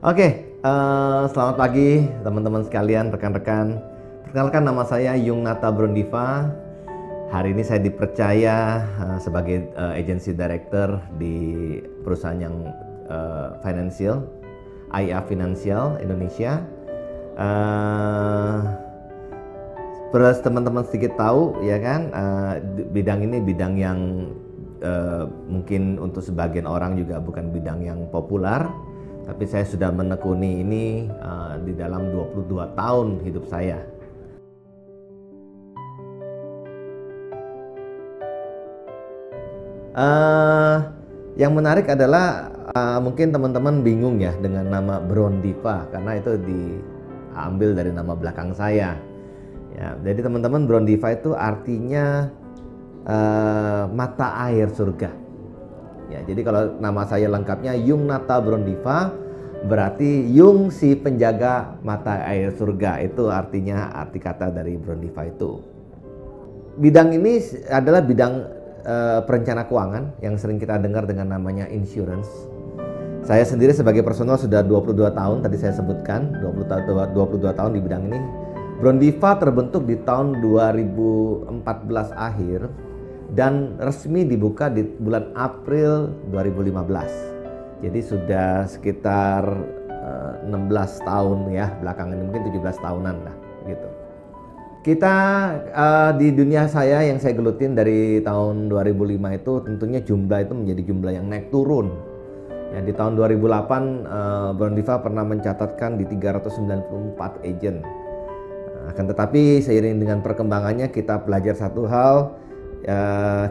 Oke, uh, selamat pagi teman-teman sekalian, rekan-rekan. Perkenalkan nama saya Yung Nata Brondiva. Hari ini saya dipercaya uh, sebagai uh, agency director di perusahaan yang uh, financial, IA Financial Indonesia. Uh, Terus teman-teman sedikit tahu ya kan uh, bidang ini bidang yang uh, mungkin untuk sebagian orang juga bukan bidang yang populer tapi saya sudah menekuni ini uh, di dalam 22 tahun hidup saya. Uh, yang menarik adalah uh, mungkin teman-teman bingung ya dengan nama Brondiva karena itu diambil dari nama belakang saya. Ya, jadi teman-teman Brondiva itu artinya uh, mata air surga. Ya, jadi kalau nama saya lengkapnya Yung Nata Brondiva berarti Yung si penjaga mata air surga itu artinya arti kata dari Brondiva itu. Bidang ini adalah bidang uh, perencana keuangan yang sering kita dengar dengan namanya insurance. Saya sendiri sebagai personal sudah 22 tahun tadi saya sebutkan 20 tahun 22 tahun di bidang ini. Brondiva terbentuk di tahun 2014 akhir dan resmi dibuka di bulan April 2015. Jadi sudah sekitar uh, eh, 16 tahun ya belakangan ini mungkin 17 tahunan lah gitu. Kita uh, di dunia saya yang saya gelutin dari tahun 2005 itu tentunya jumlah itu menjadi jumlah yang naik turun. Ya, di tahun 2008 uh, eh, Brondiva pernah mencatatkan di 394 agent. Akan tetapi seiring dengan perkembangannya kita belajar satu hal ya,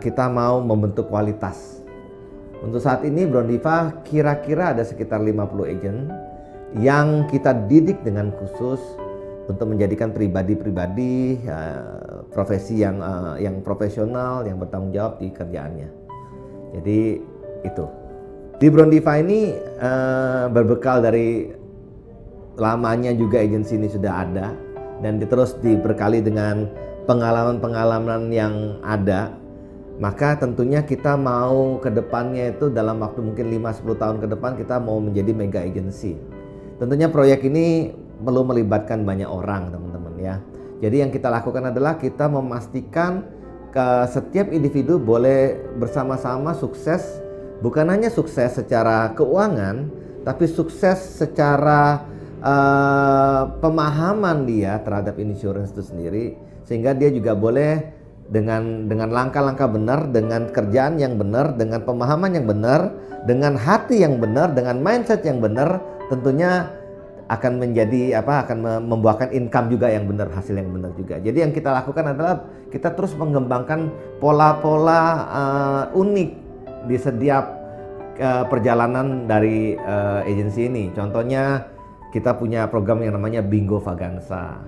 kita mau membentuk kualitas. Untuk saat ini Brondiva kira-kira ada sekitar 50 agent yang kita didik dengan khusus untuk menjadikan pribadi-pribadi ya, profesi yang uh, yang profesional yang bertanggung jawab di kerjaannya. Jadi itu. Di Brondiva ini uh, berbekal dari lamanya juga agensi ini sudah ada dan terus diberkali dengan pengalaman-pengalaman yang ada, maka tentunya kita mau ke depannya itu dalam waktu mungkin 5-10 tahun ke depan kita mau menjadi mega agency. Tentunya proyek ini perlu melibatkan banyak orang teman-teman ya. Jadi yang kita lakukan adalah kita memastikan ke setiap individu boleh bersama-sama sukses bukan hanya sukses secara keuangan tapi sukses secara uh, pemahaman dia terhadap insurance itu sendiri sehingga dia juga boleh dengan dengan langkah-langkah benar, dengan kerjaan yang benar, dengan pemahaman yang benar, dengan hati yang benar, dengan mindset yang benar, tentunya akan menjadi apa akan membuahkan income juga yang benar, hasil yang benar juga. Jadi yang kita lakukan adalah kita terus mengembangkan pola-pola uh, unik di setiap uh, perjalanan dari uh, agensi ini. Contohnya kita punya program yang namanya Bingo Vagansa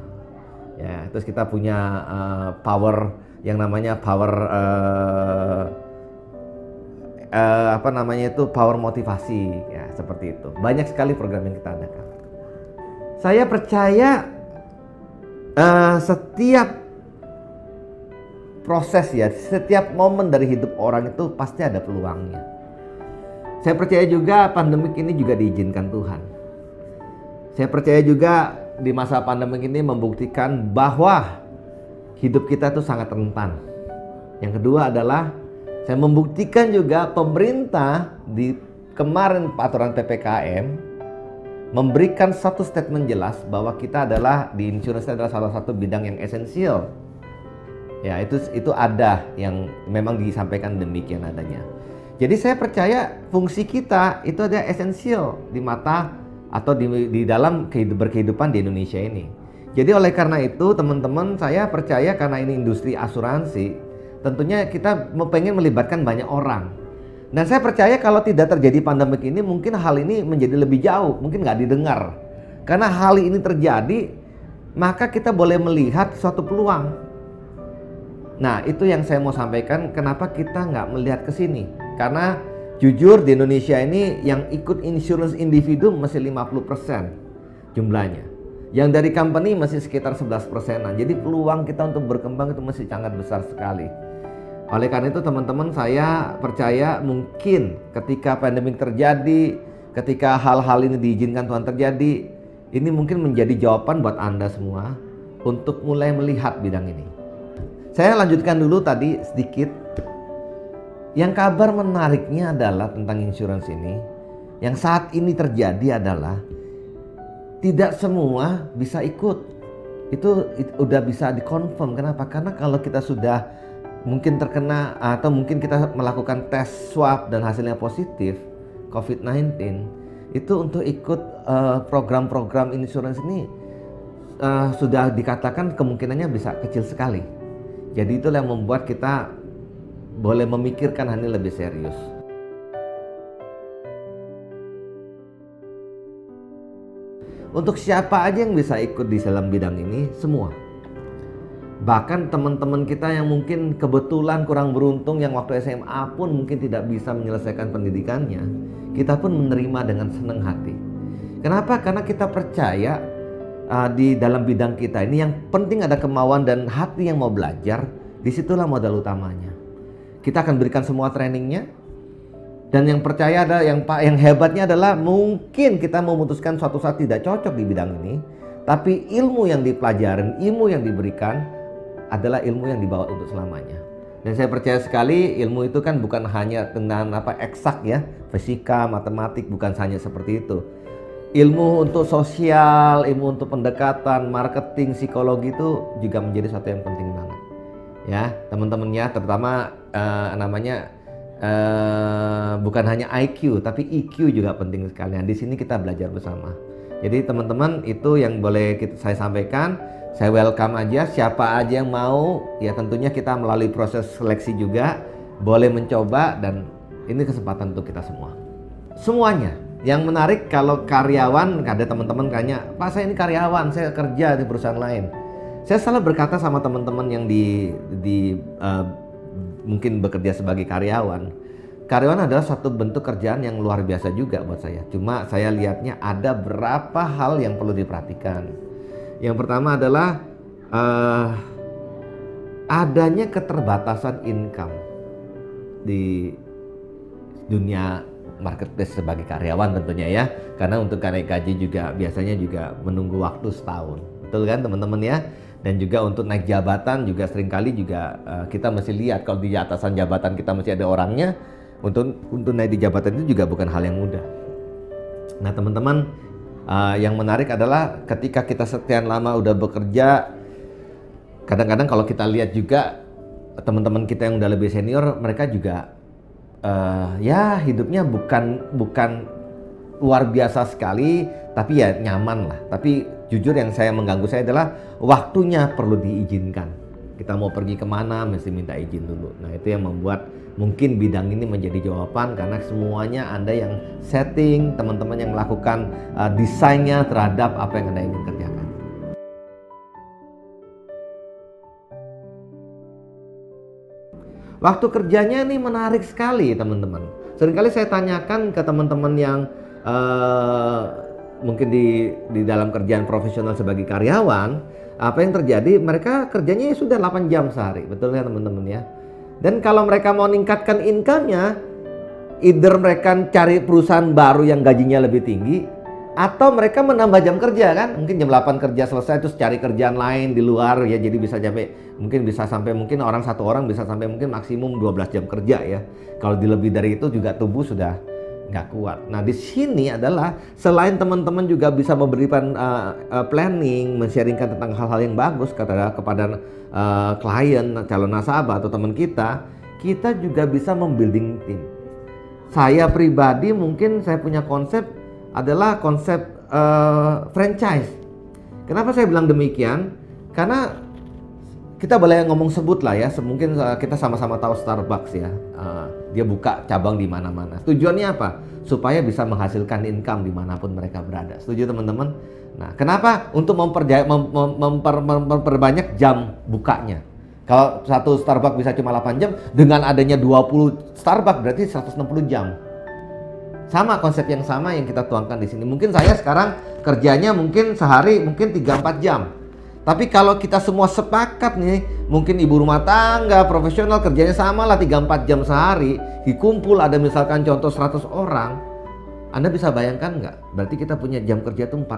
ya terus kita punya uh, power yang namanya power uh, uh, apa namanya itu power motivasi. Ya seperti itu. Banyak sekali program yang kita adakan. Saya percaya uh, setiap proses ya setiap momen dari hidup orang itu pasti ada peluangnya. Saya percaya juga pandemik ini juga diizinkan Tuhan saya percaya juga di masa pandemi ini membuktikan bahwa hidup kita itu sangat rentan. Yang kedua adalah saya membuktikan juga pemerintah di kemarin aturan PPKM memberikan satu statement jelas bahwa kita adalah di insurance adalah salah satu bidang yang esensial. Ya, itu itu ada yang memang disampaikan demikian adanya. Jadi saya percaya fungsi kita itu ada esensial di mata atau di, di dalam berkehidupan di Indonesia ini. Jadi oleh karena itu teman-teman saya percaya karena ini industri asuransi, tentunya kita pengen melibatkan banyak orang. Dan saya percaya kalau tidak terjadi pandemik ini mungkin hal ini menjadi lebih jauh, mungkin nggak didengar. Karena hal ini terjadi, maka kita boleh melihat suatu peluang. Nah itu yang saya mau sampaikan, kenapa kita nggak melihat ke sini? Karena Jujur di Indonesia ini yang ikut insurance individu masih 50% jumlahnya. Yang dari company masih sekitar 11 persenan. Jadi peluang kita untuk berkembang itu masih sangat besar sekali. Oleh karena itu teman-teman saya percaya mungkin ketika pandemi terjadi ketika hal-hal ini diizinkan Tuhan terjadi, ini mungkin menjadi jawaban buat Anda semua untuk mulai melihat bidang ini. Saya lanjutkan dulu tadi sedikit. Yang kabar menariknya adalah tentang insurance ini. Yang saat ini terjadi adalah tidak semua bisa ikut. Itu, itu udah bisa dikonfirm. Kenapa? Karena kalau kita sudah mungkin terkena atau mungkin kita melakukan tes swab dan hasilnya positif COVID-19 itu untuk ikut eh, program-program uh, insurance ini uh, sudah dikatakan kemungkinannya bisa kecil sekali. Jadi itulah yang membuat kita boleh memikirkan hal ini lebih serius. Untuk siapa aja yang bisa ikut di dalam bidang ini? Semua Bahkan teman-teman kita yang mungkin kebetulan kurang beruntung yang waktu SMA pun mungkin tidak bisa menyelesaikan pendidikannya, kita pun menerima dengan senang hati. Kenapa? Karena kita percaya uh, di dalam bidang kita ini yang penting ada kemauan dan hati yang mau belajar, di situlah modal utamanya. Kita akan berikan semua trainingnya, dan yang percaya ada yang yang hebatnya adalah mungkin kita memutuskan suatu saat tidak cocok di bidang ini, tapi ilmu yang dipelajarin, ilmu yang diberikan adalah ilmu yang dibawa untuk selamanya. Dan saya percaya sekali ilmu itu kan bukan hanya tentang apa eksak ya, fisika, matematik bukan hanya seperti itu. Ilmu untuk sosial, ilmu untuk pendekatan, marketing, psikologi itu juga menjadi satu yang penting banget. Ya, teman-temannya terutama uh, namanya uh, bukan hanya IQ tapi EQ juga penting sekali. Nah, di sini kita belajar bersama. Jadi teman-teman itu yang boleh kita, saya sampaikan. Saya welcome aja. Siapa aja yang mau ya tentunya kita melalui proses seleksi juga boleh mencoba dan ini kesempatan untuk kita semua. Semuanya. Yang menarik kalau karyawan ada teman-teman kayaknya pak saya ini karyawan saya kerja di perusahaan lain saya selalu berkata sama teman-teman yang di di uh, mungkin bekerja sebagai karyawan karyawan adalah satu bentuk kerjaan yang luar biasa juga buat saya cuma saya lihatnya ada berapa hal yang perlu diperhatikan yang pertama adalah uh, adanya keterbatasan income di dunia marketplace sebagai karyawan tentunya ya. Karena untuk naik gaji juga biasanya juga menunggu waktu setahun. Betul kan teman-teman ya? Dan juga untuk naik jabatan juga sering kali juga uh, kita mesti lihat kalau di atasan jabatan kita masih ada orangnya untuk untuk naik di jabatan itu juga bukan hal yang mudah. Nah teman-teman Uh, yang menarik adalah ketika kita sekian lama udah bekerja, kadang-kadang kalau kita lihat juga teman-teman kita yang udah lebih senior, mereka juga uh, ya hidupnya bukan bukan luar biasa sekali, tapi ya nyaman lah. Tapi jujur yang saya mengganggu saya adalah waktunya perlu diizinkan. Kita mau pergi ke mana mesti minta izin dulu. Nah itu yang membuat mungkin bidang ini menjadi jawaban karena semuanya Anda yang setting, teman-teman yang melakukan uh, desainnya terhadap apa yang Anda ingin kerjakan. Waktu kerjanya ini menarik sekali teman-teman. Seringkali saya tanyakan ke teman-teman yang uh, mungkin di di dalam kerjaan profesional sebagai karyawan, apa yang terjadi? Mereka kerjanya sudah 8 jam sehari, betul ya teman-teman ya? Dan kalau mereka mau meningkatkan income-nya, either mereka cari perusahaan baru yang gajinya lebih tinggi, atau mereka menambah jam kerja kan mungkin jam 8 kerja selesai terus cari kerjaan lain di luar ya jadi bisa sampai mungkin bisa sampai mungkin orang satu orang bisa sampai mungkin maksimum 12 jam kerja ya kalau di lebih dari itu juga tubuh sudah nggak kuat. Nah di sini adalah selain teman-teman juga bisa memberikan uh, uh, planning, mensharingkan tentang hal-hal yang bagus kepada kepada uh, klien, calon nasabah atau teman kita, kita juga bisa membuilding tim. Saya pribadi mungkin saya punya konsep adalah konsep uh, franchise. Kenapa saya bilang demikian? Karena kita boleh ngomong sebut lah ya, mungkin kita sama-sama tahu Starbucks ya. Uh, dia buka cabang di mana-mana. Tujuannya apa? Supaya bisa menghasilkan income di mana pun mereka berada. Setuju teman-teman? Nah, kenapa? Untuk memperjaya, mem, memper, memperbanyak jam bukanya. Kalau satu Starbucks bisa cuma 8 jam, dengan adanya 20 Starbucks berarti 160 jam. Sama konsep yang sama yang kita tuangkan di sini. Mungkin saya sekarang kerjanya mungkin sehari mungkin 3-4 jam tapi kalau kita semua sepakat nih, mungkin ibu rumah tangga, profesional kerjanya sama lah 3-4 jam sehari, dikumpul ada misalkan contoh 100 orang, Anda bisa bayangkan nggak? Berarti kita punya jam kerja itu 400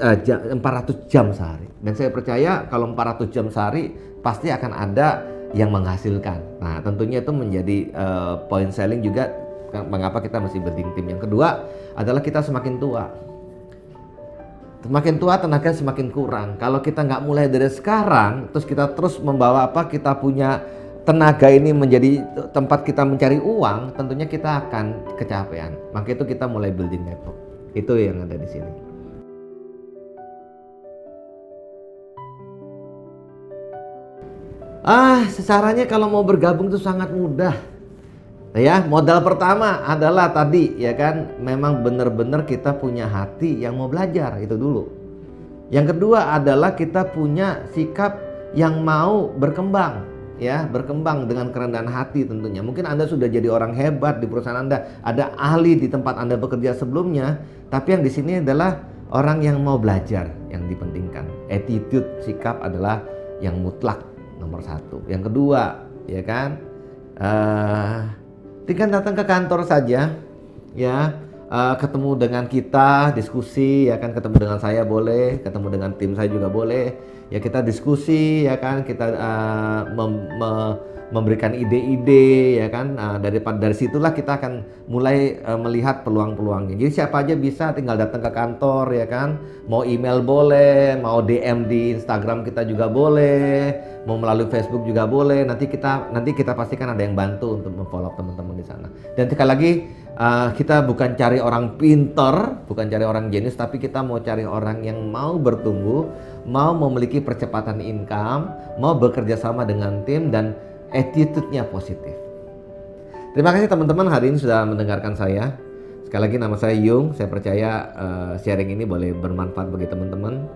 uh, jam, 400 jam sehari. Dan saya percaya kalau 400 jam sehari pasti akan ada yang menghasilkan. Nah, tentunya itu menjadi uh, point selling juga mengapa kita masih building tim. Yang kedua adalah kita semakin tua. Semakin tua tenaga semakin kurang. Kalau kita nggak mulai dari sekarang, terus kita terus membawa apa? Kita punya tenaga ini menjadi tempat kita mencari uang, tentunya kita akan kecapean. Maka itu kita mulai building network. Itu yang ada di sini. Ah, secaranya kalau mau bergabung itu sangat mudah. Ya, modal pertama adalah tadi ya kan, memang benar-benar kita punya hati yang mau belajar itu dulu. Yang kedua adalah kita punya sikap yang mau berkembang ya berkembang dengan kerendahan hati tentunya. Mungkin Anda sudah jadi orang hebat di perusahaan Anda, ada ahli di tempat Anda bekerja sebelumnya, tapi yang di sini adalah orang yang mau belajar yang dipentingkan. Attitude, sikap adalah yang mutlak nomor satu. Yang kedua, ya kan, uh, tinggal datang ke kantor saja, ya. Uh, ketemu dengan kita, diskusi, ya kan, ketemu dengan saya boleh, ketemu dengan tim saya juga boleh. Ya kita diskusi ya kan. Kita uh, mem, me, memberikan ide-ide ya kan. Uh, dari dari situlah kita akan mulai uh, melihat peluang-peluangnya. Jadi siapa aja bisa tinggal datang ke kantor ya kan. Mau email boleh mau DM di Instagram kita juga boleh mau melalui Facebook juga boleh nanti kita nanti kita pastikan ada yang bantu untuk memfollow teman-teman di sana dan sekali lagi uh, kita bukan cari orang pinter bukan cari orang jenius tapi kita mau cari orang yang mau bertumbuh mau memiliki percepatan income, mau bekerja sama dengan tim dan attitude-nya positif. Terima kasih teman-teman hari ini sudah mendengarkan saya. Sekali lagi nama saya Yung, saya percaya uh, sharing ini boleh bermanfaat bagi teman-teman.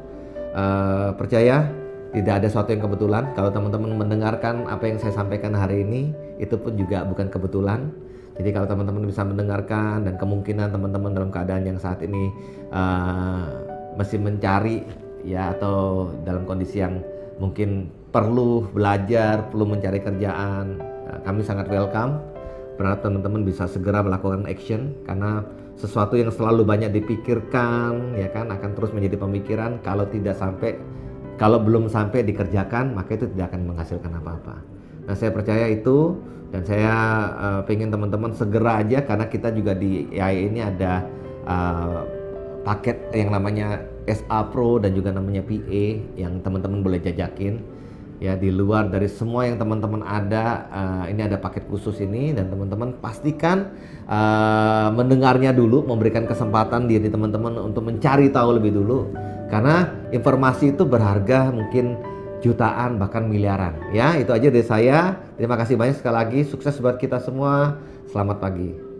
Uh, percaya tidak ada sesuatu yang kebetulan. Kalau teman-teman mendengarkan apa yang saya sampaikan hari ini, itu pun juga bukan kebetulan. Jadi kalau teman-teman bisa mendengarkan dan kemungkinan teman-teman dalam keadaan yang saat ini uh, masih mencari ya atau dalam kondisi yang mungkin perlu belajar, perlu mencari kerjaan, ya, kami sangat welcome. Berharap teman-teman bisa segera melakukan action karena sesuatu yang selalu banyak dipikirkan ya kan akan terus menjadi pemikiran kalau tidak sampai kalau belum sampai dikerjakan maka itu tidak akan menghasilkan apa-apa. Nah saya percaya itu dan saya uh, pengen teman-teman segera aja karena kita juga di AI ini ada uh, paket yang namanya SA Pro dan juga namanya PA yang teman-teman boleh jajakin ya di luar dari semua yang teman-teman ada uh, ini ada paket khusus ini dan teman-teman pastikan uh, mendengarnya dulu memberikan kesempatan diri teman-teman untuk mencari tahu lebih dulu karena informasi itu berharga mungkin jutaan bahkan miliaran. Ya itu aja dari saya. Terima kasih banyak sekali lagi. Sukses buat kita semua. Selamat pagi